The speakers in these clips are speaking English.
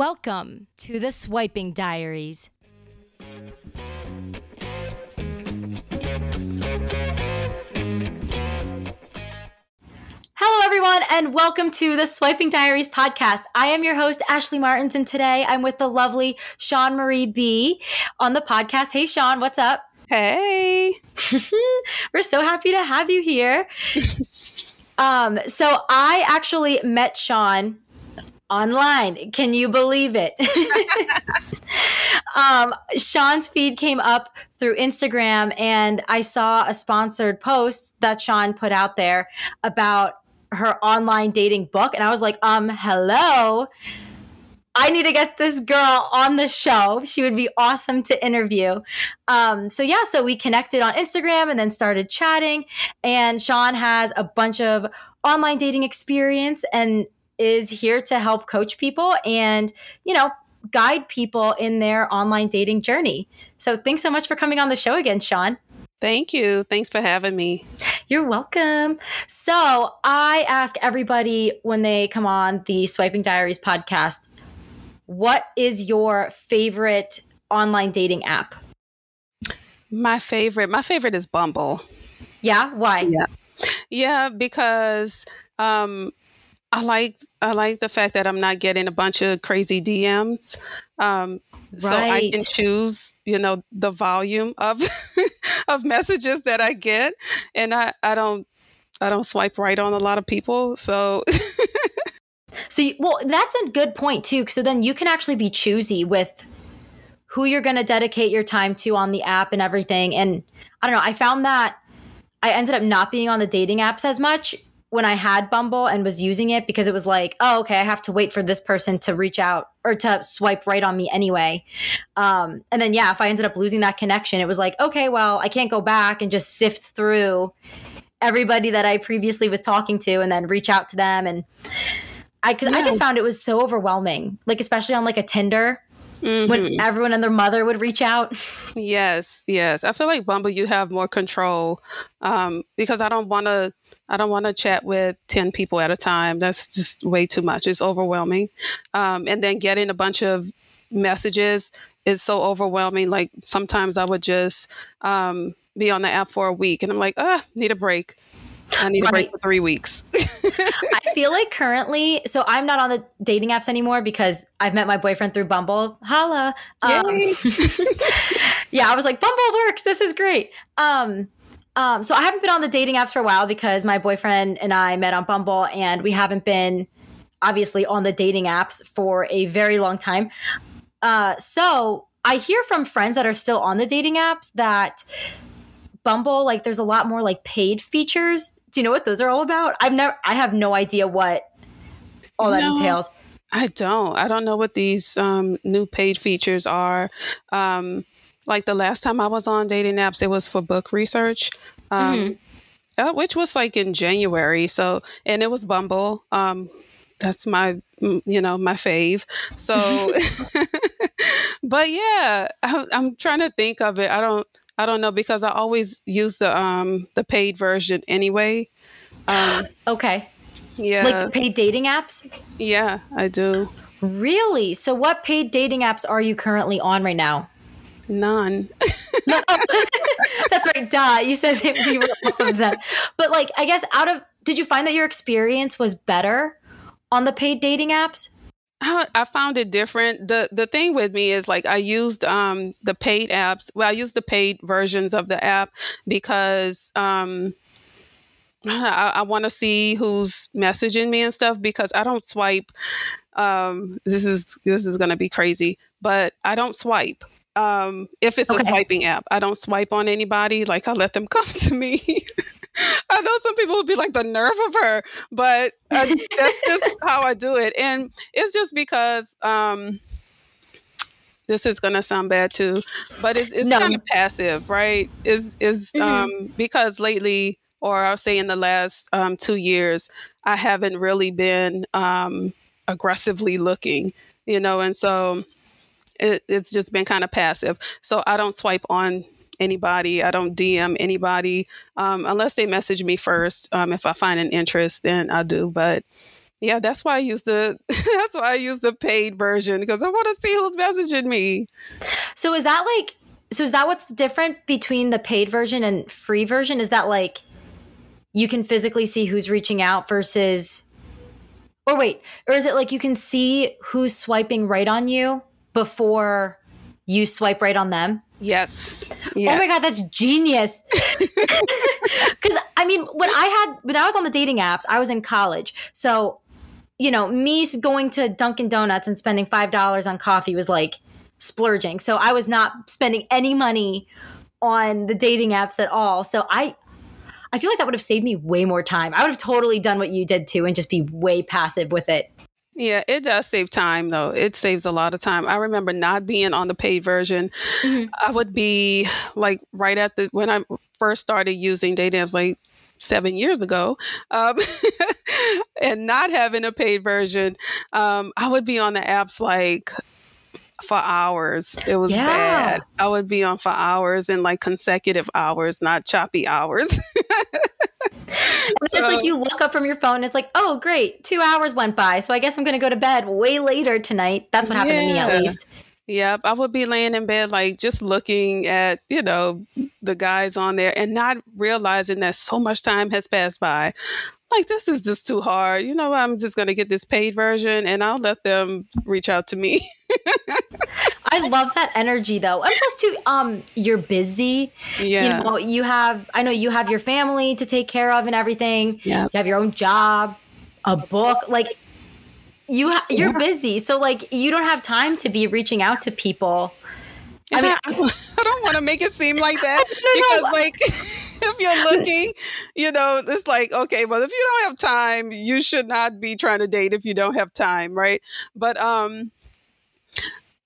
Welcome to the Swiping Diaries. Hello, everyone, and welcome to the Swiping Diaries podcast. I am your host, Ashley Martins, and today I'm with the lovely Sean Marie B on the podcast. Hey, Sean, what's up? Hey. We're so happy to have you here. um, so I actually met Sean online. Can you believe it? um, Sean's feed came up through Instagram, and I saw a sponsored post that Sean put out there about her online dating book. And I was like, um, hello. I need to get this girl on the show. She would be awesome to interview. Um, so yeah, so we connected on Instagram and then started chatting. And Sean has a bunch of online dating experience and is here to help coach people and, you know, guide people in their online dating journey. So thanks so much for coming on the show again, Sean. Thank you. Thanks for having me. You're welcome. So, I ask everybody when they come on the Swiping Diaries podcast, what is your favorite online dating app? My favorite, my favorite is Bumble. Yeah, why? Yeah. Yeah, because um I like I like the fact that I'm not getting a bunch of crazy DMs. Um, right. So I can choose, you know, the volume of of messages that I get, and I I don't I don't swipe right on a lot of people. So. so you, well, that's a good point too. So then you can actually be choosy with who you're going to dedicate your time to on the app and everything. And I don't know. I found that I ended up not being on the dating apps as much when I had Bumble and was using it because it was like, oh, okay, I have to wait for this person to reach out or to swipe right on me anyway. Um, and then, yeah, if I ended up losing that connection, it was like, okay, well, I can't go back and just sift through everybody that I previously was talking to and then reach out to them. And I, cause yeah. I just found it was so overwhelming, like, especially on like a Tinder. Mm-hmm. When everyone and their mother would reach out. Yes, yes. I feel like Bumble, you have more control um, because I don't want to I don't want to chat with 10 people at a time. That's just way too much. It's overwhelming. Um, and then getting a bunch of messages is so overwhelming. Like sometimes I would just um, be on the app for a week and I'm like, ah, need a break. I need right. a break for three weeks. I feel like currently, so I'm not on the dating apps anymore because I've met my boyfriend through Bumble. Holla. Um, yeah, I was like, Bumble works. This is great. Um, um, so I haven't been on the dating apps for a while because my boyfriend and I met on Bumble, and we haven't been obviously on the dating apps for a very long time. Uh, so I hear from friends that are still on the dating apps that Bumble, like, there's a lot more like paid features. Do you know what those are all about? I've never, I have no idea what all that no, entails. I don't. I don't know what these um, new paid features are. Um, like the last time I was on dating apps, it was for book research. Um, mm-hmm. uh, which was like in January. So, and it was Bumble. Um, that's my, you know, my fave. So, but yeah, I, I'm trying to think of it. I don't, I don't know because I always use the um the paid version anyway. Um, okay. Yeah. Like paid dating apps? Yeah, I do. Really? So what paid dating apps are you currently on right now? None. That's right. Duh. You said that we were off of that. But like, I guess out of, did you find that your experience was better on the paid dating apps? I found it different. the The thing with me is like I used um, the paid apps. Well, I used the paid versions of the app because um, I, I want to see who's messaging me and stuff. Because I don't swipe. Um, this is this is going to be crazy, but I don't swipe um, if it's okay. a swiping app. I don't swipe on anybody. Like I let them come to me. I know some people would be like the nerve of her, but uh, that's just how I do it, and it's just because um, this is gonna sound bad too, but it's it's no. kind of passive, right? Is is mm-hmm. um, because lately, or I'll say in the last um, two years, I haven't really been um, aggressively looking, you know, and so it, it's just been kind of passive. So I don't swipe on anybody. I don't DM anybody um, unless they message me first. Um, if I find an interest, then I do. But Yeah, that's why I use the that's why I use the paid version because I want to see who's messaging me. So is that like so is that what's different between the paid version and free version? Is that like you can physically see who's reaching out versus or wait, or is it like you can see who's swiping right on you before you swipe right on them? Yes. Oh my god, that's genius. Cuz I mean, when I had when I was on the dating apps, I was in college. So, you know, me going to Dunkin Donuts and spending $5 on coffee was like splurging. So, I was not spending any money on the dating apps at all. So, I I feel like that would have saved me way more time. I would have totally done what you did too and just be way passive with it. Yeah, it does save time though. It saves a lot of time. I remember not being on the paid version. Mm-hmm. I would be like right at the when I first started using dating apps, like seven years ago, um, and not having a paid version. Um, I would be on the apps like for hours. It was yeah. bad. I would be on for hours and like consecutive hours, not choppy hours. so, it's like you look up from your phone. It's like, oh, great, two hours went by. So I guess I'm going to go to bed way later tonight. That's what happened yeah. to me, at least. Yep, I would be laying in bed, like just looking at, you know, the guys on there and not realizing that so much time has passed by like this is just too hard. You know, I'm just going to get this paid version and I'll let them reach out to me. I love that energy though. And plus too um you're busy. Yeah. You know, you have I know you have your family to take care of and everything. Yeah. You have your own job, a book, like you ha- you're yeah. busy. So like you don't have time to be reaching out to people. I mean, I, I don't want to make it seem like that because like if you're looking, you know, it's like, okay, well, if you don't have time, you should not be trying to date if you don't have time, right? But um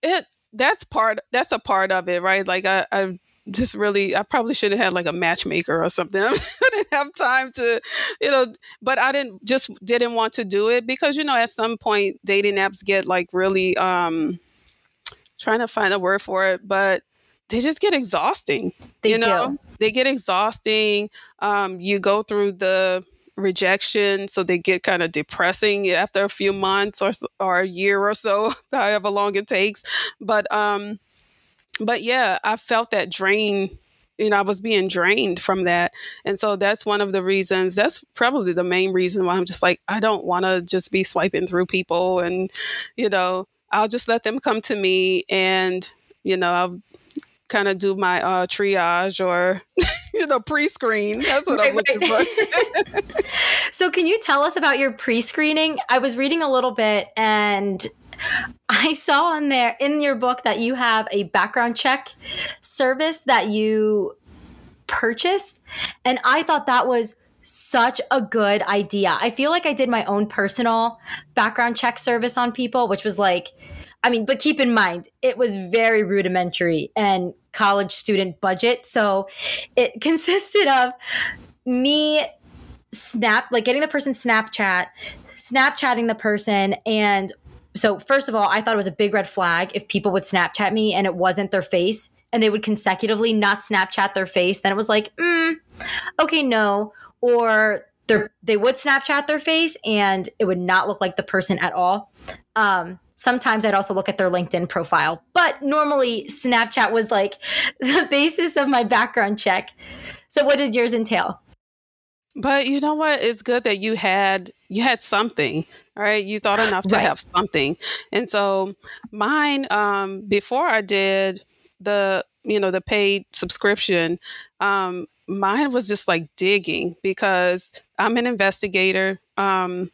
it that's part that's a part of it, right? Like I, I just really I probably should have had like a matchmaker or something. I didn't have time to, you know, but I didn't just didn't want to do it because you know at some point dating apps get like really um trying to find a word for it, but they just get exhausting. They you know, do. they get exhausting. Um, you go through the rejection, so they get kind of depressing after a few months or or a year or so, however long it takes. But um, but yeah, I felt that drain. You know, I was being drained from that, and so that's one of the reasons. That's probably the main reason why I'm just like I don't want to just be swiping through people, and you know, I'll just let them come to me, and you know, I'll kind of do my uh, triage or you know pre-screen. That's what right, i'm looking right. for. So can you tell us about your pre-screening? I was reading a little bit and i saw on there in your book that you have a background check service that you purchased and i thought that was such a good idea. I feel like I did my own personal background check service on people, which was like I mean, but keep in mind, it was very rudimentary and college student budget. So it consisted of me snap, like getting the person Snapchat, Snapchatting the person. And so, first of all, I thought it was a big red flag if people would Snapchat me and it wasn't their face and they would consecutively not Snapchat their face. Then it was like, mm, okay, no. Or they would Snapchat their face and it would not look like the person at all. Um, Sometimes I'd also look at their LinkedIn profile, but normally Snapchat was like the basis of my background check. So, what did yours entail? But you know what? It's good that you had you had something, right? You thought enough to right. have something. And so mine, um, before I did the you know the paid subscription, um, mine was just like digging because I'm an investigator. Um,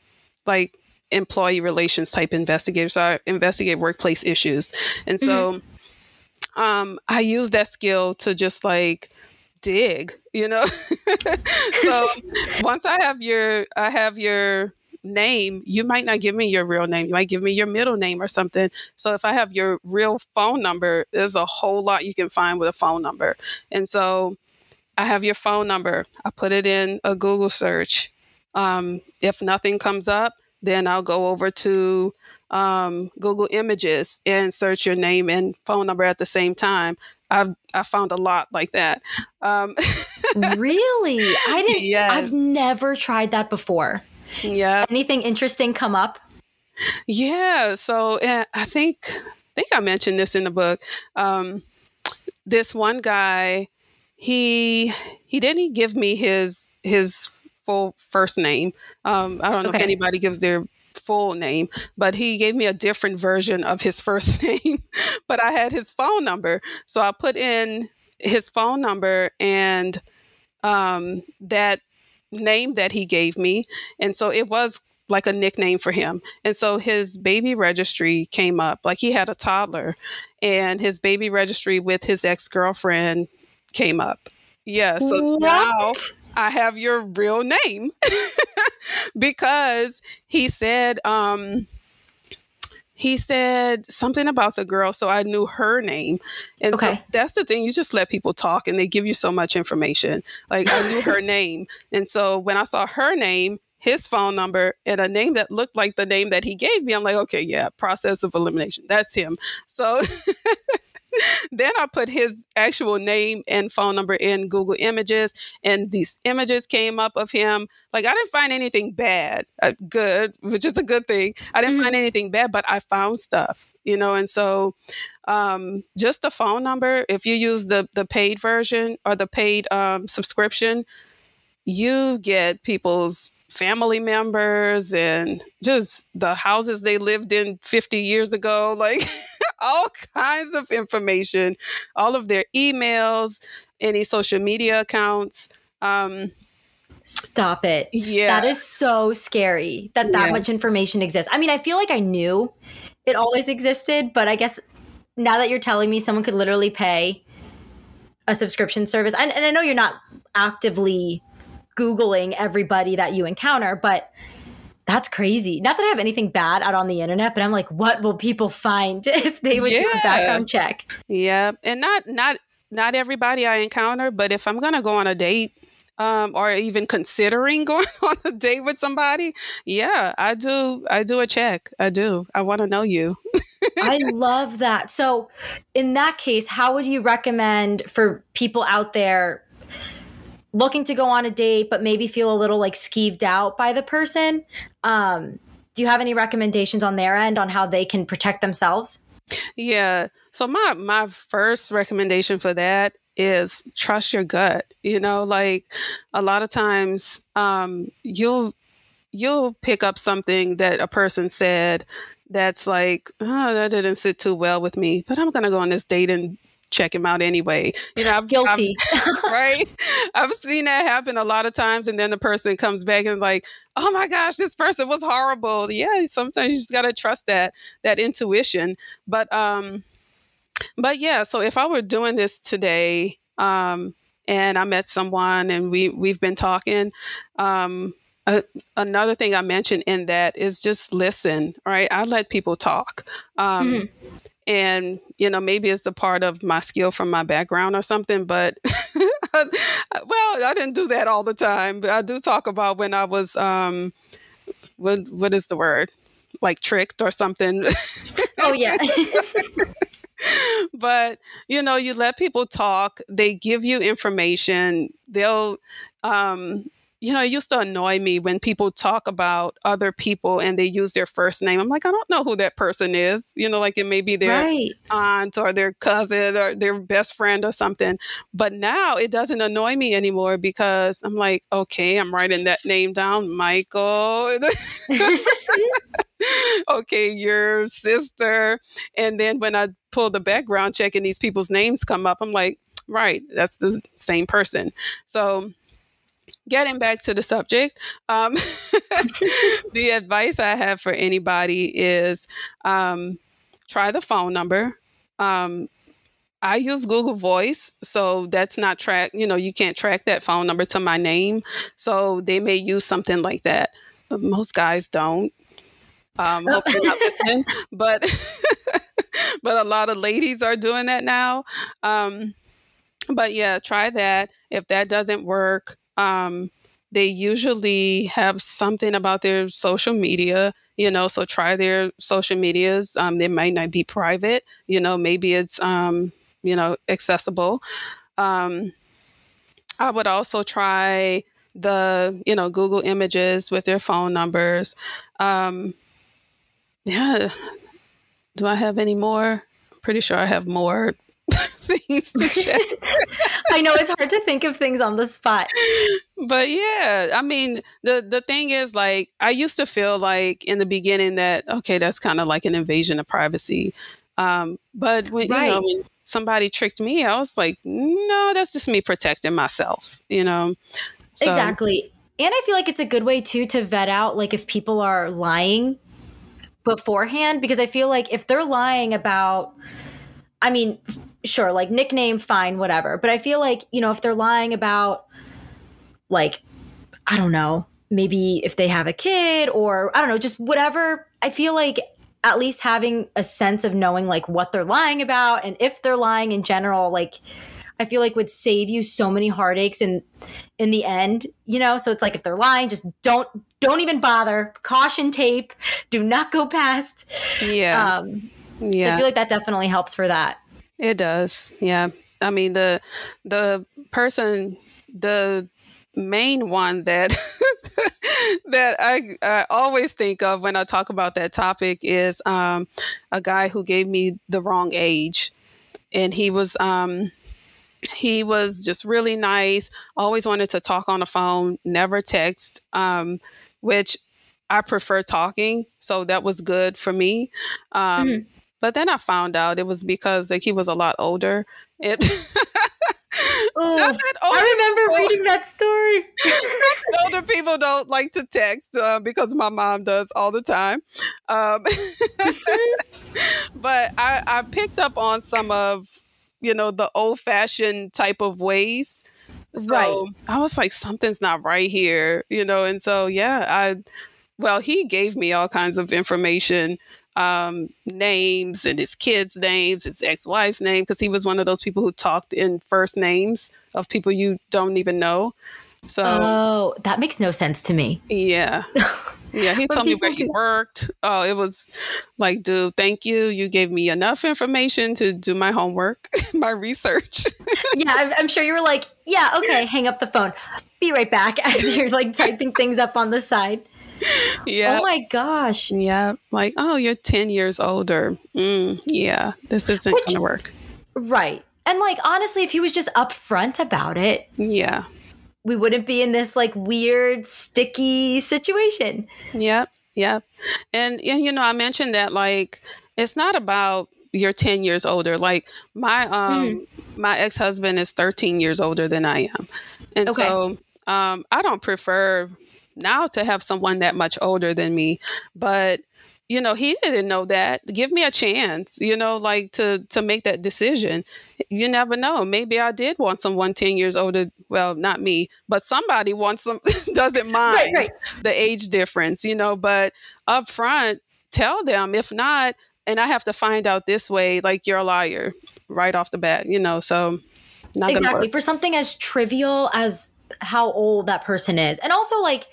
like employee relations type investigator. So I investigate workplace issues. And so mm-hmm. um, I use that skill to just like dig, you know? so once I have your, I have your name, you might not give me your real name. You might give me your middle name or something. So if I have your real phone number, there's a whole lot you can find with a phone number. And so I have your phone number. I put it in a Google search. Um, if nothing comes up, then I'll go over to um, Google Images and search your name and phone number at the same time. I've I found a lot like that. Um, really, I didn't. Yes. I've never tried that before. Yeah. Anything interesting come up? Yeah. So uh, I think I think I mentioned this in the book. Um, this one guy, he he didn't give me his his full first name. Um, I don't know okay. if anybody gives their full name, but he gave me a different version of his first name. but I had his phone number, so I put in his phone number and um, that name that he gave me, and so it was like a nickname for him. And so his baby registry came up. Like he had a toddler, and his baby registry with his ex girlfriend came up. Yeah. So what? now I have your real name because he said, um, he said something about the girl, so I knew her name. And okay. so that's the thing, you just let people talk and they give you so much information. Like I knew her name. And so when I saw her name, his phone number and a name that looked like the name that he gave me, I'm like, okay, yeah, process of elimination. That's him. So then I put his actual name and phone number in Google Images, and these images came up of him. Like, I didn't find anything bad, uh, good, which is a good thing. I didn't mm-hmm. find anything bad, but I found stuff, you know, and so um, just a phone number, if you use the, the paid version or the paid um, subscription, you get people's family members and just the houses they lived in 50 years ago like all kinds of information all of their emails any social media accounts um, stop it. Yeah. that is so scary that that yeah. much information exists. I mean i feel like i knew it always existed but i guess now that you're telling me someone could literally pay a subscription service and, and i know you're not actively Googling everybody that you encounter, but that's crazy. Not that I have anything bad out on the internet, but I'm like, what will people find if they would yeah. do a background check? Yeah. And not not not everybody I encounter, but if I'm gonna go on a date, um, or even considering going on a date with somebody, yeah, I do. I do a check. I do. I want to know you. I love that. So, in that case, how would you recommend for people out there looking to go on a date but maybe feel a little like skeeved out by the person. Um, do you have any recommendations on their end on how they can protect themselves? Yeah. So my my first recommendation for that is trust your gut you know? Like a lot of times um, you'll you'll pick up something that a person said that's like oh that didn't sit too well with me but i'm to go on this date and check him out anyway. You know, I've, guilty, I've, right? I've seen that happen a lot of times, and then the person comes back and like, "Oh my gosh, this person was horrible." Yeah, sometimes you just gotta trust that that intuition. But um, but yeah. So if I were doing this today, um, and I met someone and we we've been talking, um, uh, another thing I mentioned in that is just listen, right? I let people talk. Um, mm-hmm and you know maybe it's a part of my skill from my background or something but well i didn't do that all the time but i do talk about when i was um what what is the word? Like tricked or something. Oh yeah. But you know you let people talk they give you information they'll um you know, it used to annoy me when people talk about other people and they use their first name. I'm like, I don't know who that person is. You know, like it may be their right. aunt or their cousin or their best friend or something. But now it doesn't annoy me anymore because I'm like, okay, I'm writing that name down, Michael. okay, your sister. And then when I pull the background check and these people's names come up, I'm like, right, that's the same person. So getting back to the subject, um, the advice I have for anybody is um, try the phone number. Um, I use Google Voice, so that's not track. You know, you can't track that phone number to my name, so they may use something like that. Most guys don't. Um, not listening, but but a lot of ladies are doing that now. Um, but yeah, try that. If that doesn't work, um, they usually have something about their social media, you know, so try their social medias. Um, they might not be private, you know, maybe it's, um, you know, accessible. Um, I would also try the you know Google Images with their phone numbers. Um, yeah. Do I have any more? Pretty sure I have more things to. I know it's hard to think of things on the spot. But yeah, I mean, the the thing is like I used to feel like in the beginning that okay, that's kind of like an invasion of privacy. Um, but when right. you know when somebody tricked me, I was like, no, that's just me protecting myself, you know. So, exactly. And I feel like it's a good way too to vet out like if people are lying beforehand because I feel like if they're lying about I mean, sure, like nickname, fine, whatever. But I feel like, you know, if they're lying about, like, I don't know, maybe if they have a kid or I don't know, just whatever, I feel like at least having a sense of knowing like what they're lying about and if they're lying in general, like, I feel like would save you so many heartaches in in the end, you know? So it's like if they're lying, just don't don't even bother. Caution tape. Do not go past. Yeah. Um yeah. So I feel like that definitely helps for that. It does. Yeah. I mean the the person the main one that that I, I always think of when I talk about that topic is um, a guy who gave me the wrong age, and he was um, he was just really nice. Always wanted to talk on the phone, never text, um, which I prefer talking, so that was good for me. Um, mm-hmm. But then I found out it was because like he was a lot older. It I remember people, reading that story. older people don't like to text uh, because my mom does all the time. Um, but I, I picked up on some of you know the old fashioned type of ways. So right. I was like, something's not right here, you know. And so yeah, I well, he gave me all kinds of information um, names and his kids' names, his ex wife's name, because he was one of those people who talked in first names of people you don't even know. So, oh, that makes no sense to me. Yeah. Yeah, he told me where he worked. Oh, it was like, dude, thank you. You gave me enough information to do my homework, my research. yeah, I'm, I'm, sure you were like, yeah, okay, hang up the phone. Be right back as you're like typing things up on the side yeah. Oh my gosh. Yeah. Like, oh, you're 10 years older. Mm, yeah. This isn't going to work. Right. And like, honestly, if he was just upfront about it. Yeah. We wouldn't be in this like weird, sticky situation. Yep. Yep. And, you know, I mentioned that like, it's not about you're 10 years older. Like, my, um, mm. my ex husband is 13 years older than I am. And okay. so, um, I don't prefer now to have someone that much older than me. But you know he didn't know that. Give me a chance you know like to to make that decision. You never know. Maybe i did want someone 10 years older well not me but somebody wants some doesn't mind right, right. the age difference you know but up front tell them. If not and i have to find out this way like you're a liar right off the bat you know so not exactly. for something as trivial as how old that person is. And also, like,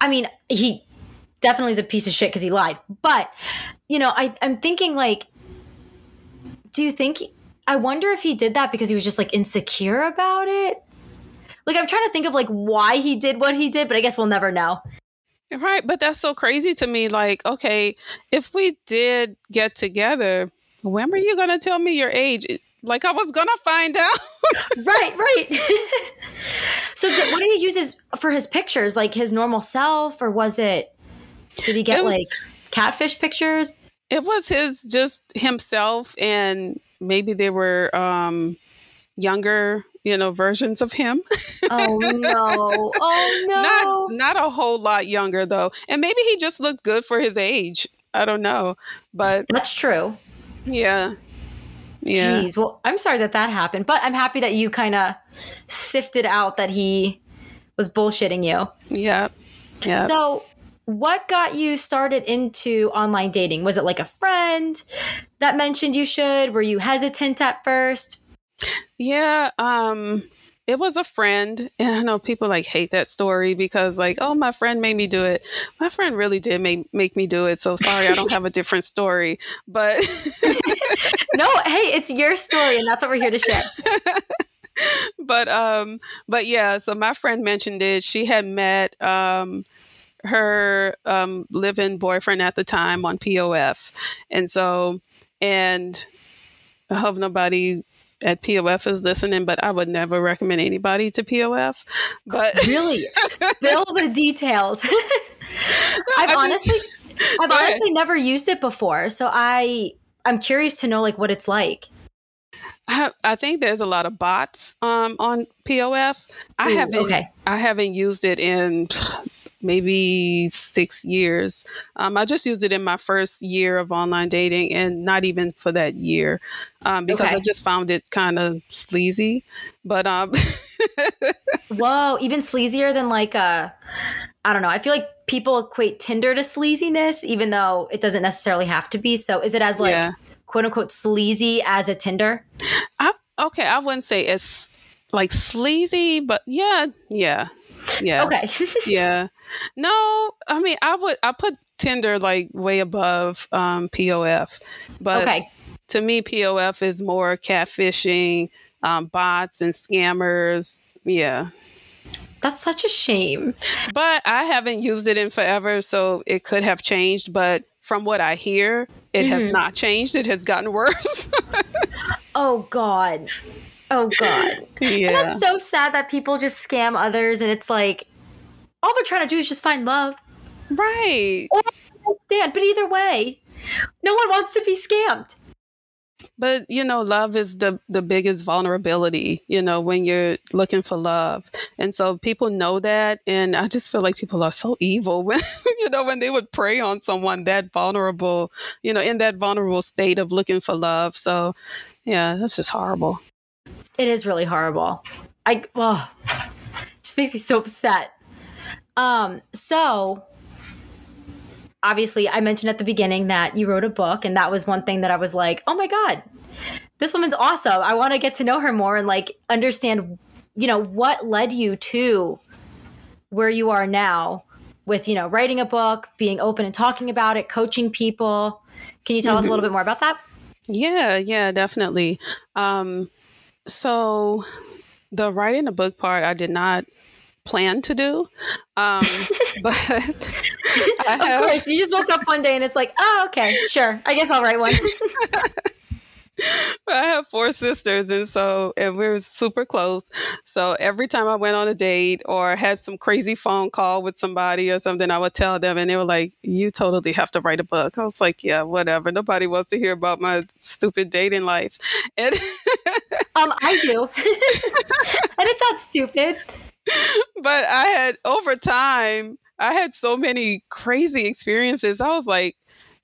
I mean, he definitely is a piece of shit because he lied. But, you know, I, I'm thinking, like, do you think, I wonder if he did that because he was just like insecure about it? Like, I'm trying to think of like why he did what he did, but I guess we'll never know. Right. But that's so crazy to me. Like, okay, if we did get together, when were you going to tell me your age? Like I was gonna find out. right, right. so, th- what did he use his, for his pictures? Like his normal self, or was it? Did he get it, like catfish pictures? It was his just himself, and maybe there were um, younger, you know, versions of him. oh no! Oh no! Not not a whole lot younger though, and maybe he just looked good for his age. I don't know, but that's true. Yeah, yeah. Jeez. Well, I'm sorry that that happened, but I'm happy that you kind of sifted out that he was bullshitting you. Yeah. Yeah. So, what got you started into online dating? Was it like a friend that mentioned you should? Were you hesitant at first? Yeah, um it was a friend and i know people like hate that story because like oh my friend made me do it my friend really did make, make me do it so sorry i don't have a different story but no hey it's your story and that's what we're here to share but um, but yeah. So my friend mentioned it. She had met um her um living boyfriend at the time on POF, and so and I hope nobody at POF is listening, but I would never recommend anybody to POF. But really, spill the details. I've honestly, I've honestly never used it before, so I I'm curious to know like what it's like. I, I think there's a lot of bots um, on POF. I Ooh, haven't okay. I haven't used it in maybe six years. Um, I just used it in my first year of online dating, and not even for that year, um, because okay. I just found it kind of sleazy. But um, whoa, even sleazier than like a. Uh, I don't know. I feel like people equate Tinder to sleaziness, even though it doesn't necessarily have to be. So, is it as like yeah. quote unquote sleazy as a Tinder? I, okay, I wouldn't say it's like sleazy, but yeah, yeah, yeah. Okay. yeah. No, I mean, I would I put Tinder like way above um, POF, but okay. to me, POF is more catfishing, um, bots, and scammers. Yeah. That's such a shame. But I haven't used it in forever, so it could have changed. But from what I hear, it mm-hmm. has not changed. It has gotten worse. oh God. Oh God. Yeah. And that's so sad that people just scam others and it's like all they're trying to do is just find love. Right. I understand. But either way, no one wants to be scammed. But you know, love is the the biggest vulnerability, you know, when you're looking for love. And so people know that and I just feel like people are so evil when you know, when they would prey on someone that vulnerable, you know, in that vulnerable state of looking for love. So yeah, that's just horrible. It is really horrible. I well, just makes me so upset. Um, so obviously I mentioned at the beginning that you wrote a book and that was one thing that I was like, "Oh my god. This woman's awesome. I want to get to know her more and like understand, you know, what led you to where you are now with, you know, writing a book, being open and talking about it, coaching people. Can you tell mm-hmm. us a little mm-hmm. bit more about that? Yeah, yeah, definitely. Um so the writing a book part I did not plan to do. Um, but I have, of course, you just woke up one day and it's like, oh, okay, sure. I guess I'll write one. I have four sisters, and so and we're super close. So every time I went on a date or had some crazy phone call with somebody or something, I would tell them, and they were like, "You totally have to write a book." I was like, "Yeah, whatever. Nobody wants to hear about my stupid dating life." And um, I do, and it's not stupid but I had over time, I had so many crazy experiences. I was like,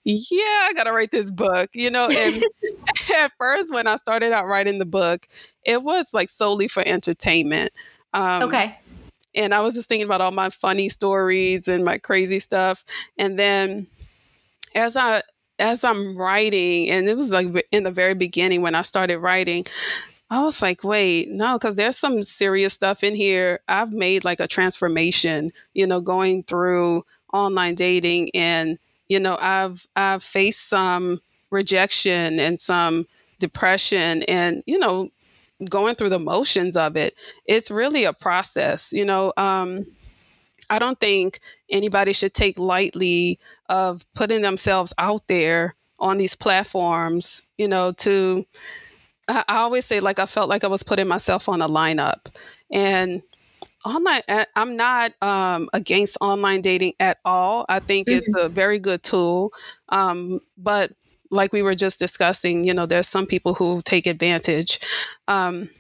yeah, I got to write this book, you know. And at first, when I started out writing the book, it was like solely for entertainment. Um, okay. And I was just thinking about all my funny stories and my crazy stuff. And then as I as I'm writing, and it was like in the very beginning when I started writing, I was like, wait, no, because there's some serious stuff in here. I've made like a transformation, you know, going through online dating and, you know, I've I've faced some rejection and some depression and, you know, going through the motions of it. It's really a process, you know. Um, I don't think anybody should take lightly of putting themselves out there on these platforms, you know, to I, always say like I felt like I was putting myself on a lineup, and online i'm not um, against online dating at all. I think mm-hmm. it's a very good tool. Um, but like we were just discussing you know there's some people who take advantage. Um,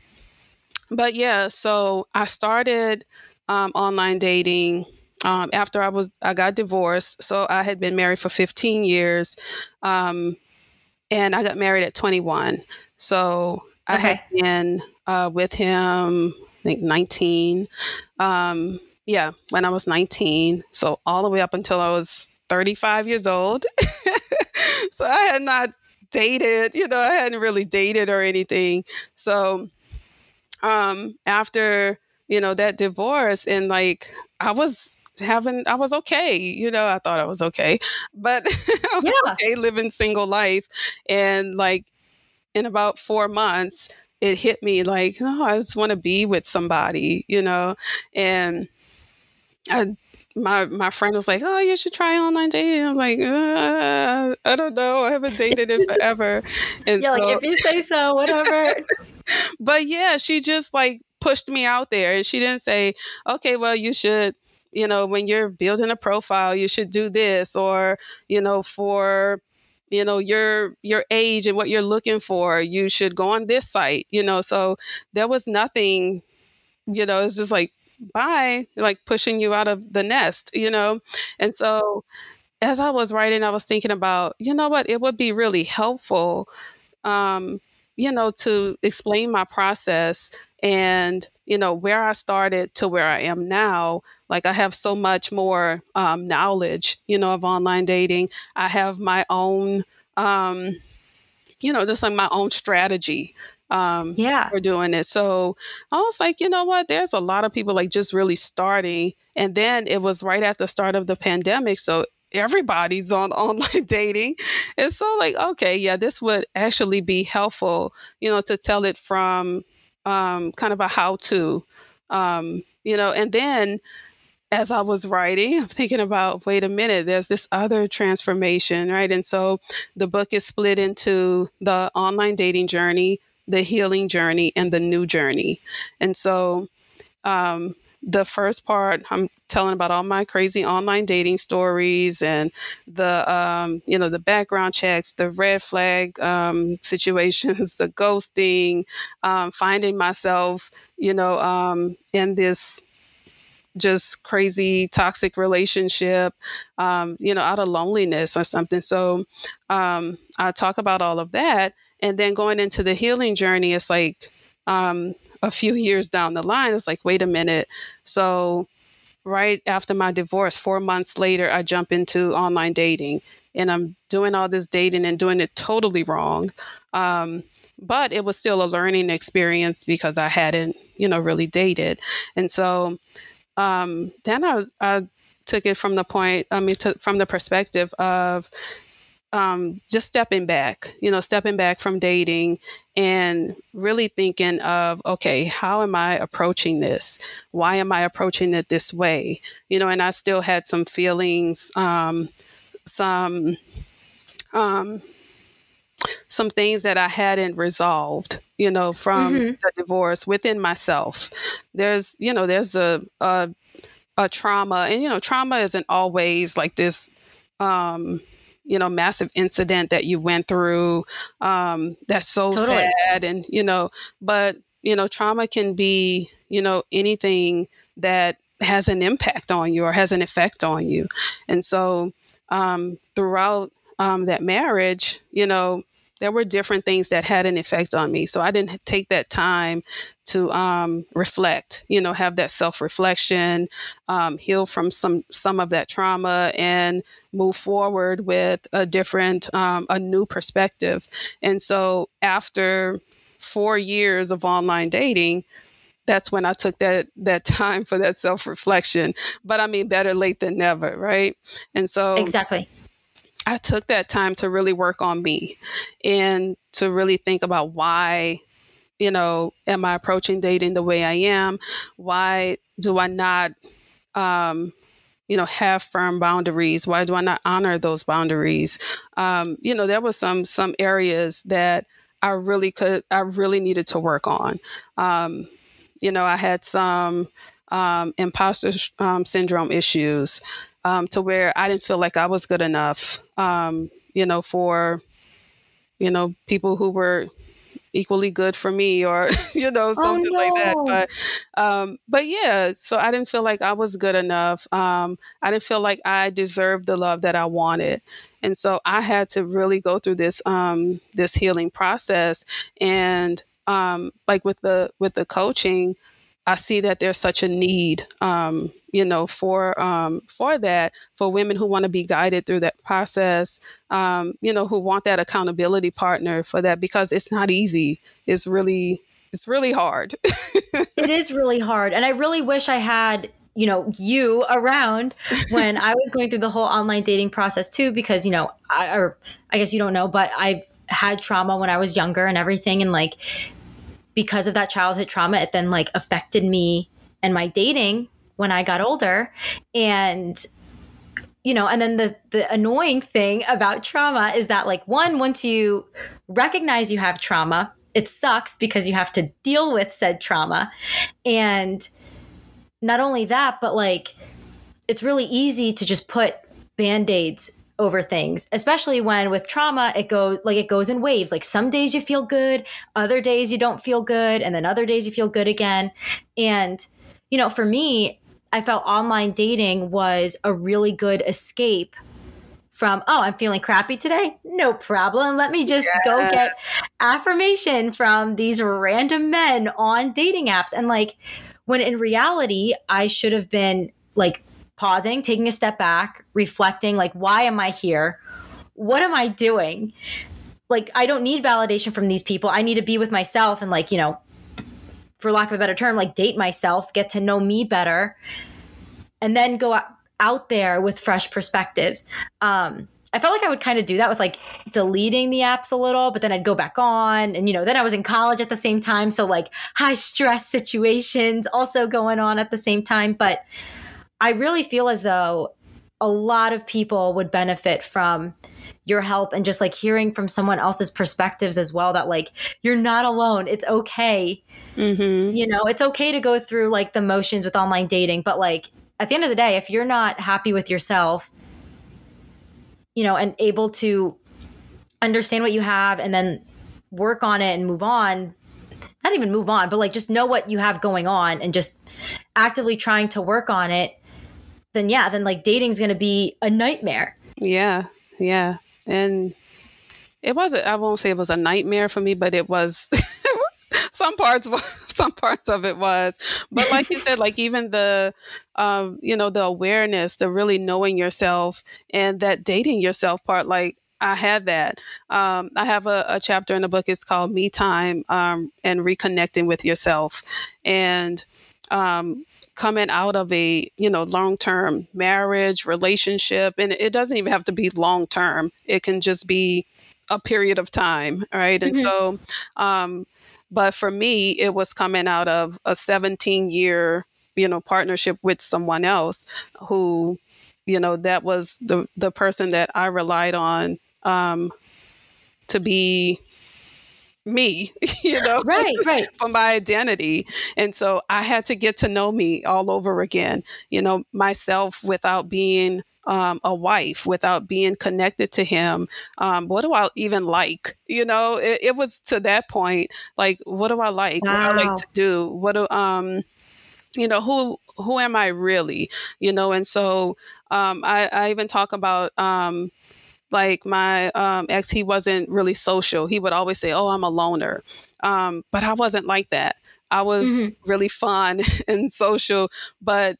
but yeah so i started um, online dating um, after i was i got divorced. So i had been married for 15 years um, and i got married at 21 so I had been uh, with him, I think 19. Um, yeah, when I was 19. So all the way up until I was 35 years old. so I had not dated, you know, I hadn't really dated or anything. So um, after, you know, that divorce and like I was having I was okay, you know, I thought I was okay. But yeah. okay living single life and like in about four months, it hit me like, oh, I just want to be with somebody, you know, and I my my friend was like, "Oh, you should try online dating." I'm like, uh, "I don't know. I haven't dated in forever." And yeah, so, like if you say so, whatever. but yeah, she just like pushed me out there, and she didn't say, "Okay, well, you should." You know, when you're building a profile, you should do this, or you know, for you know your your age and what you're looking for you should go on this site you know so there was nothing you know it's just like bye like pushing you out of the nest you know? And so as i was writing i was thinking about you know what it would be really helpful um you know to explain my process and you know where i started to where i am now like i have so much more um, knowledge you know of online dating i have my own um, you know just like my own strategy um, yeah. for doing it. So I was like, you know what? There's a lot of people like just really starting. And then it was right at the start of the pandemic. So everybody's on online dating. And so, like, okay, yeah, this would actually be helpful, you know, to tell it from um, kind of a how to, um, you know, and then as I was writing, I'm thinking about wait a minute, there's this other transformation, right? And so the book is split into the online dating journey, the healing journey and the new journey. And so um, the first part, I'm telling about all my crazy online dating stories and the um, you know the background checks, the red flag um, situations, the ghosting, um, finding myself, you know, um, in this just crazy toxic relationship, um, you know, out of loneliness or something. So um, I talk about all of that. And then going into the healing journey, it's like um, a few years down the line, it's like, wait a minute. So, right after my divorce, four months later, I jump into online dating and I'm doing all this dating and doing it totally wrong. Um, but it was still a learning experience because I hadn't, you know, really dated. And so um, then I, was, I took it from the point, I mean, to, from the perspective of, um, just stepping back, you know, stepping back from dating and really thinking of, okay, how am I approaching this? Why am I approaching it this way? You know, and I still had some feelings, um, some, um, some things that I hadn't resolved, you know, from mm-hmm. the divorce within myself. There's, you know, there's a, a, a trauma, and you know, trauma isn't always like this. Um, you know massive incident that you went through um, that's so totally. sad and you know but you know trauma can be you know anything that has an impact on you or has an effect on you and so um, throughout um, that marriage you know there were different things that had an effect on me. So I didn't take that time to um, reflect, you know, have that self reflection, um, heal from some some of that trauma, and move forward with a different, um, a new perspective. And so after four years of online dating, that's when I took that that time for that self reflection. But I mean, better late than never, right? And so exactly I took that time to really work on me and to really think about why, you know, am I approaching dating the way I am? Why do I not, um, you know, have firm boundaries? Why do I not honor those boundaries? Um, you know, there were some some areas that I really could, I really needed to work on. Um, you know, I had some um, imposter um, syndrome issues um, to where I didn't feel like I was good enough, um, you know, for, you know, people who were equally good for me or, you know, oh, something oh, no. like that. But, um, but yeah, so I didn't feel like I was good enough. Um, I didn't feel like I deserved the love that I wanted. And so I had to really go through this, um, this healing process and, um, like with the, with the coaching, I see that there's such a need, um, you know, for um, for that for women who want to be guided through that process, um, you know, who want that accountability partner for that because it's not easy. It's really it's really hard. it is really hard, and I really wish I had you know you around when I was going through the whole online dating process too, because you know, I or I guess you don't know, but I've had trauma when I was younger and everything, and like because of that childhood trauma, it then like affected me and my dating when I got older. And you know, and then the the annoying thing about trauma is that like one once you recognize you have trauma, it sucks because you have to deal with said trauma. And not only that, but like it's really easy to just put band-aids over things especially when with trauma it goes like it goes in waves. Like some days you feel good other days you don't feel good and then other days you feel good again. And you know for me i felt online dating was a really good escape from oh i'm feeling crappy today? No problem. Let me just yes. go get affirmation from these random men on dating apps. And like when in reality i should have been like pausing, taking a step back, reflecting like, why am I here? What am I doing? Like, I don't need validation from these people. I need to be with myself and, like, you know, for lack of a better term, like date myself, get to know me better, and then go out there with fresh perspectives. Um, I felt like I would kind of do that with like deleting the apps a little, but then I'd go back on. And, you know, then I was in college at the same time. So, like, high stress situations also going on at the same time. But I really feel as though a lot of people would benefit from your help and just like hearing from someone else's perspectives as well that like you're not alone it's okay mm-hmm. you know it's okay to go through like the motions with online dating but like at the end of the day if you're not happy with yourself you know and able to understand what you have and then work on it and move on not even move on but like just know what you have going on and just actively trying to work on it then yeah, then like dating's going to be a nightmare. Yeah. Yeah. And it wasn't I won't say it was a nightmare for me, but it was some parts some parts of it was but like you said like even the um you know the awareness the really knowing yourself and that dating yourself part like I had that. Um, I have a, a, chapter in the book. It's called Me Time um, and Reconnecting with Yourself. And um, coming out of a you know long-term marriage relationship and it doesn't even have to be long term it can just be a period of time right mm-hmm. and so um but for me it was coming out of a 17 year you know partnership with someone else who you know that was the the person that i relied on um to be me, you know, right, right, for my identity. And so I had to get to know me all over again, you know, myself without being um, a wife, without being connected to him. Um, what do I even like? You know, it, it, was to that point, like, what do I like? Wow. What do I like to do? What do, um, you know, who, who am I really? You know, and so um, I, I even talk about, um, like my um, ex, he wasn't really social. He would always say, "Oh, I'm a loner," um, but I wasn't like that. I was mm-hmm. really fun and social, but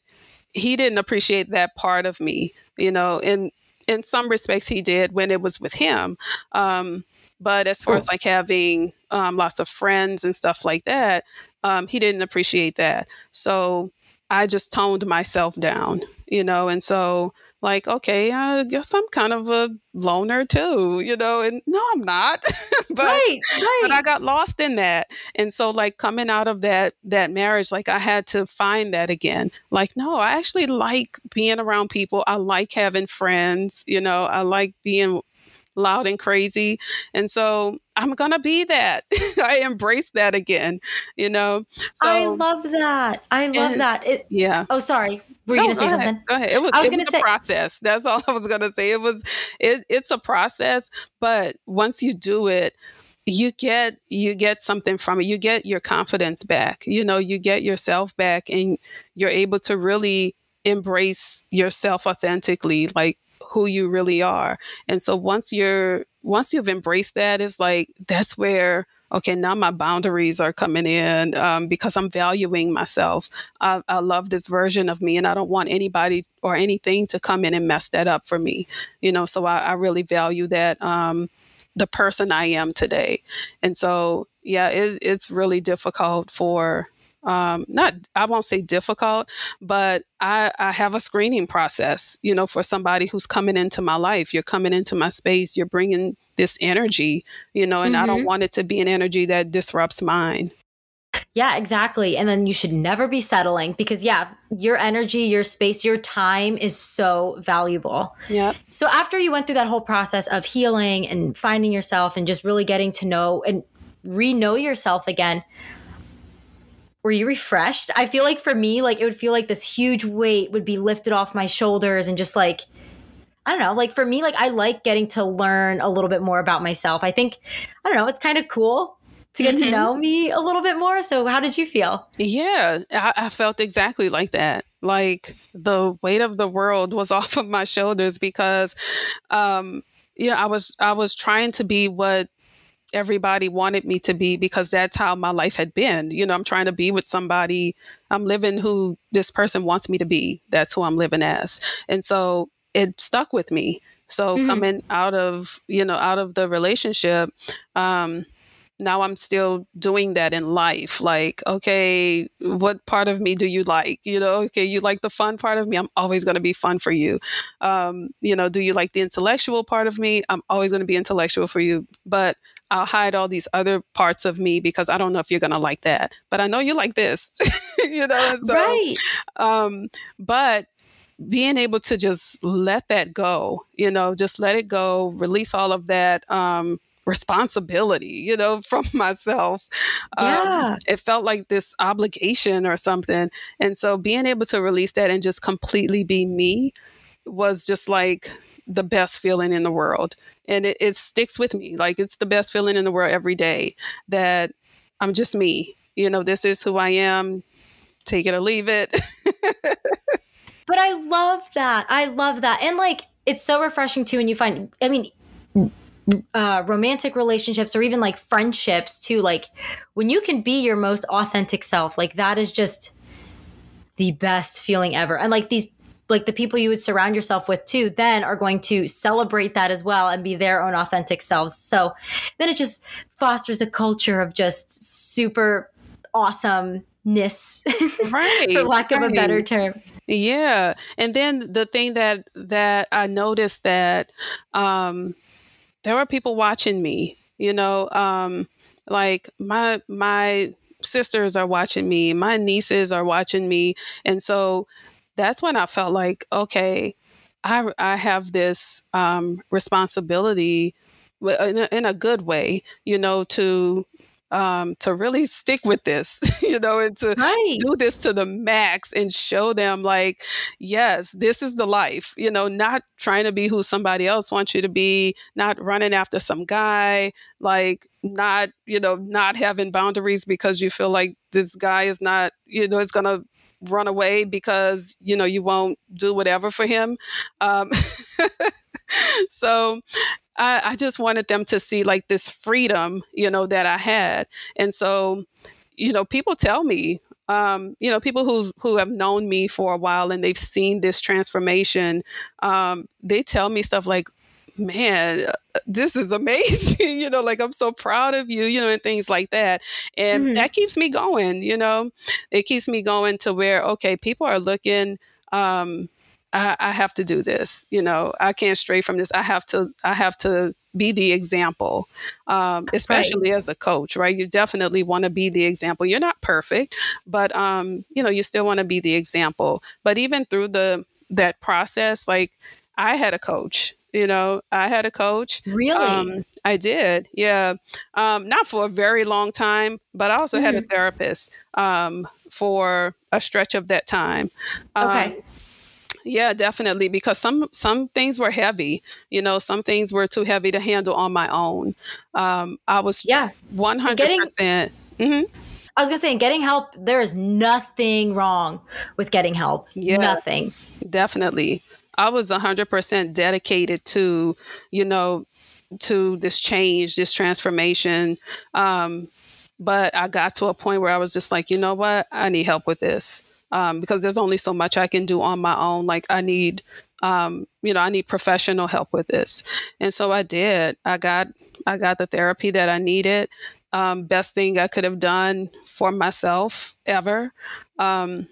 he didn't appreciate that part of me. You know, in in some respects, he did when it was with him. Um, but as far as like having um, lots of friends and stuff like that, um, he didn't appreciate that. So I just toned myself down, you know, and so like, okay, I guess I'm kind of a loner too, you know, and no, I'm not. but right, right. but I got lost in that. And so like coming out of that that marriage, like I had to find that again. Like, no, I actually like being around people. I like having friends, you know, I like being loud and crazy. And so I'm going to be that. I embrace that again, you know? So I love that. I love and, that. It, yeah. Oh, sorry. Were you going to say ahead, something? Go ahead. It was, I was going to say process. That's all I was going to say. It was, it, it's a process, but once you do it, you get you get something from it you get your confidence back you know you get yourself back and you're able to really embrace yourself authentically like who you really are. And so once you're once you've embraced that, it's like that's where okay now my boundaries are coming in um, because i'm valuing myself. I, I, love this version of me and i don't want anybody or anything to come in and mess that up for me you know? So i, I really value that um, the person i am today. And so yeah it, it's really difficult for um, not I won't say difficult, but I, I have a screening process. You know, for somebody who's coming into my life, you're coming into my space, you're bringing this energy. You know, and mm-hmm. I don't mm-hmm. want it to be an energy that disrupts mine. Yeah, exactly. And then you should never be settling because, yeah, your energy, your space, your time is so valuable. Yeah. So, after you went through that whole process of healing and finding yourself and just really getting to know and re know yourself again, were you refreshed? I feel like for me, like it would feel like this huge weight would be lifted off my shoulders and just like, I don't know, like for me, like I like getting to learn a little bit more about myself. I think, I don't know, it's kind of cool to get mm-hmm. to know me a little bit more. So, how did you feel? Yeah, I, I, felt exactly like that. Like the weight of the world was off of my shoulders because, um, yeah, I was I was trying to be what everybody wanted me to be because that's how my life had been. You know, I'm trying to be with somebody. I'm living who this person wants me to be. That's who I'm living as, and so it stuck with me. So mm-hmm. coming out of you know out of the relationship. Um, now I'm still doing that in life. Like, okay, what part of me do you like? You know, okay, you like the fun part of me. I'm always going to be fun for you. Um, you know, do you like the intellectual part of me? I'm always going to be intellectual for you. But I'll hide all these other parts of me because I don't know if you're going to like that. But I know you like this. you know, so, right. Um, but being able to just let that go, you know, just let it go, release all of that. Um, responsibility, you know, from myself. Um, yeah. Um, it felt like this obligation or something. And so being able to release that and just completely be me was just like the best feeling in the world. And it, it sticks with me. Like it's the best feeling in the world every day that I'm just me. You know, this is who I am. Take it or leave it. but I love that. I love that. And like, it's so refreshing too. And you find, I mean, uh, romantic relationships or even like friendships too like when you can be your most authentic self like that is just the best feeling ever and like these like the people you would surround yourself with too then are going to celebrate that as well and be their own authentic selves so then it just fosters a culture of just super awesomeness right, for lack of right. a better term yeah and then the thing that that i noticed that um there were people watching me you know um, like my my sisters are watching me my nieces are watching me and so that's when i felt like okay i i have this um, responsibility in a, in a good way you know to um, to really stick with this, you know, and to right. do this to the max and show them, like, yes, this is the life, you know, not trying to be who somebody else wants you to be, not running after some guy, like, not, you know, not having boundaries because you feel like this guy is not, you know, going to run away because, you know, you won't do whatever for him. Um, so I, I just wanted them to see like this freedom, you know, that I had. And so, you know, people tell me, um, you know, people who who have known me for a while and they've seen this transformation, um, they tell me stuff like, man, uh, this is amazing. you know, like I'm so proud of you, you know, and things like that. And mm-hmm. that keeps me going, you know, it keeps me going to where, okay, people are looking, um, I, I have to do this. You know, I can't stray from this. I have to. I have to be the example, um, especially right. as a coach, right? You definitely want to be the example. You're not perfect, but um, you know, you still want to be the example. But even through the that process, like I had a coach. You know, I had a coach. Really? Um, I did. Yeah. Um, not for a very long time, but I also mm-hmm. had a mm-hmm. therapist um, for a stretch of that time. Okay um, yeah definitely because some some things were heavy you know some things were too heavy to handle on my own um i was yeah 100% getting, mm-hmm. i was gonna say getting help there is nothing wrong with getting help yeah nothing definitely i was 100% dedicated to you know to this change this transformation um but i got to a point where i was just like you know what i need help with this um, because there's only so much I can do on my own. Like I need, um, you know, I need professional help with this, and so I did. I got I got the therapy that I needed. Um, best thing I could have done for myself ever. Um,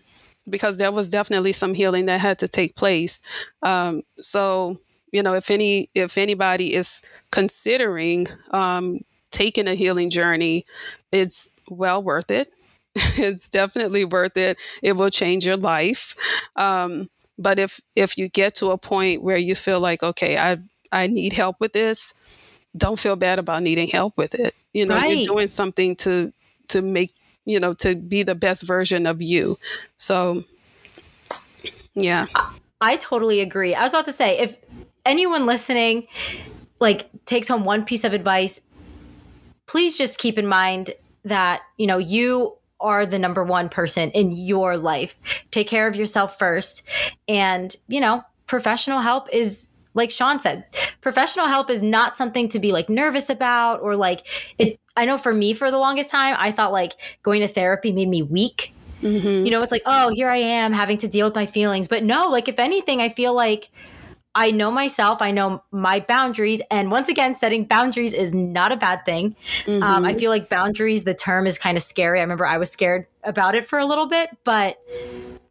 because there was definitely some healing that had to take place. Um, so, you know, if any if anybody is considering um, taking a healing journey, it's well worth it. it's definitely worth it. It will change your life. Um, but if if you get to a point where you feel like, okay, I I need help with this, don't feel bad about needing help with it. You know, right. you're doing something to to make you know to be the best version of you. So, yeah, I totally agree. I was about to say if anyone listening like takes home one piece of advice, please just keep in mind that you know you are the number one person in your life. Take care of yourself first. And, you know, professional help is like Sean said, professional help is not something to be like nervous about or like it. I know for me, for the longest time, I thought like going to therapy made me weak. Mm-hmm. You know, it's like, oh, here I am having to deal with my feelings. But no, like, if anything, I feel like I know myself, I know my boundaries. And once again, setting boundaries is not a bad thing. Mm-hmm. Um, I feel like boundaries, the term is kind of scary. I remember I was scared about it for a little bit, but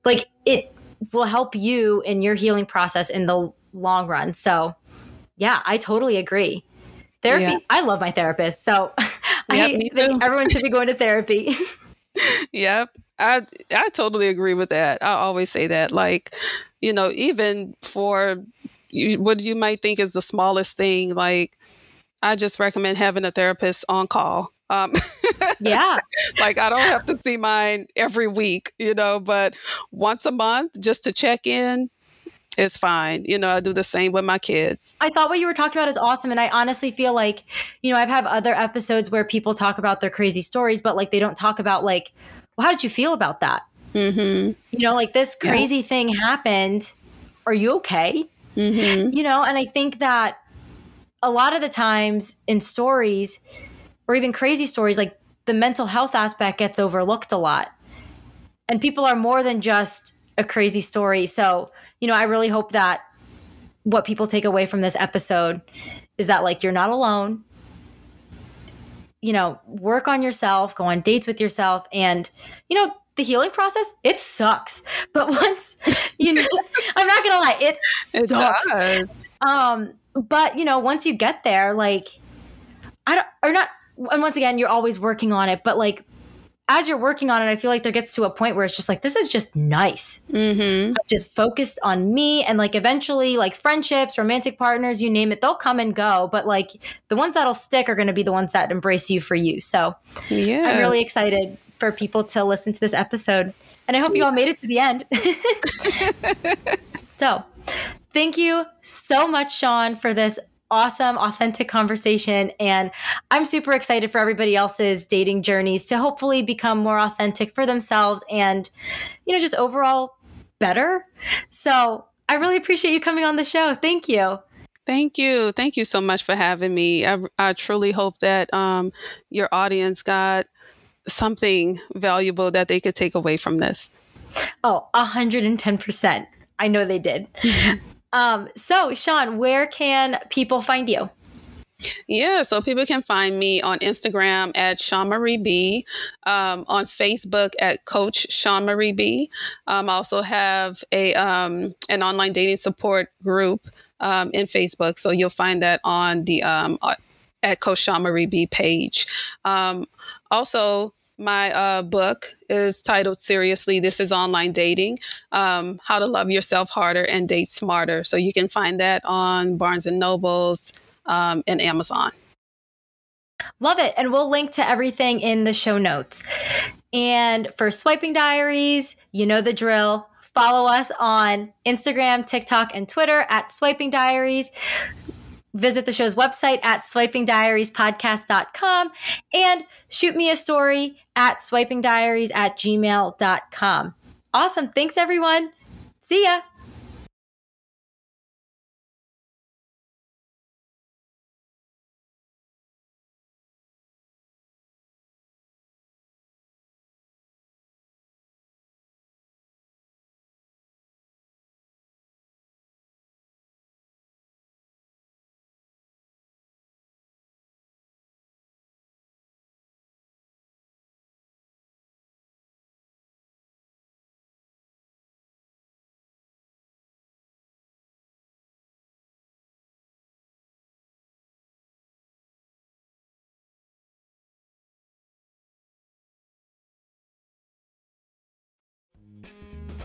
like it will help you in your healing process in the long run. So, yeah, I totally agree. Therapy, yeah. I love my therapist. So, yep, I think everyone should be going to therapy. yep. I I totally agree with that. I always say that like, you know, even for what you might think is the smallest thing like I just recommend having a therapist on call. Um, yeah. like I don't have to see mine every week, you know, but once a month just to check in, it's fine. You know, I do the same with my kids. I thought what you were talking about is awesome. And I honestly feel like, you know, I've had other episodes where people talk about their crazy stories, but like they don't talk about, like, well, how did you feel about that? Mm-hmm. You know, like this crazy yeah. thing happened. Are you okay? Mm-hmm. You know, and I think that a lot of the times in stories or even crazy stories, like the mental health aspect gets overlooked a lot. And people are more than just a crazy story. So, you know, I really hope that what people take away from this episode is that like you're not alone. You know, work on yourself, go on dates with yourself and you know, the healing process, it sucks. But once you know, I'm not gonna lie, it sucks. Does. Um, but you know, once you get there, like I don't or not and once again, you're always working on it, but like as you're working on it, I feel like there gets to a point where it's just like, this is just nice. Mm-hmm. just focused on me. And like eventually, like friendships, romantic partners, you name it, they'll come and go. But like the ones that'll stick are going to be the ones that embrace you for you. So yeah. I'm really excited for people to listen to this episode. And I hope you all made it to the end. so thank you so much, Sean, for this awesome, authentic conversation. And I'm super excited for everybody else's dating journeys to hopefully become more authentic for themselves and, you know, just overall better. So I really appreciate you coming on the show. Thank you. Thank you. Thank you so much for having me. I, I truly hope that um, your audience got something valuable that they could take away from this. Oh, 110%. I know they did. Um, so, Sean, where can people find you? Yeah, so people can find me on Instagram at Sean Marie B, um, on Facebook at Coach Sean Marie B. Um, I also have a um, an online dating support group um, in Facebook, so you'll find that on the um, uh, at Coach Sean Marie B page. Um, also, my uh, book is titled Seriously, This is Online Dating um, How to Love Yourself Harder and Date Smarter. So you can find that on Barnes and Nobles um, and Amazon. Love it. And we'll link to everything in the show notes. And for Swiping Diaries, you know the drill. Follow us on Instagram, TikTok, and Twitter at Swiping Diaries visit the show's website at swipingdiariespodcast.com and shoot me a story at swipingdiaries at gmail.com. Awesome. Thanks, everyone. See ya.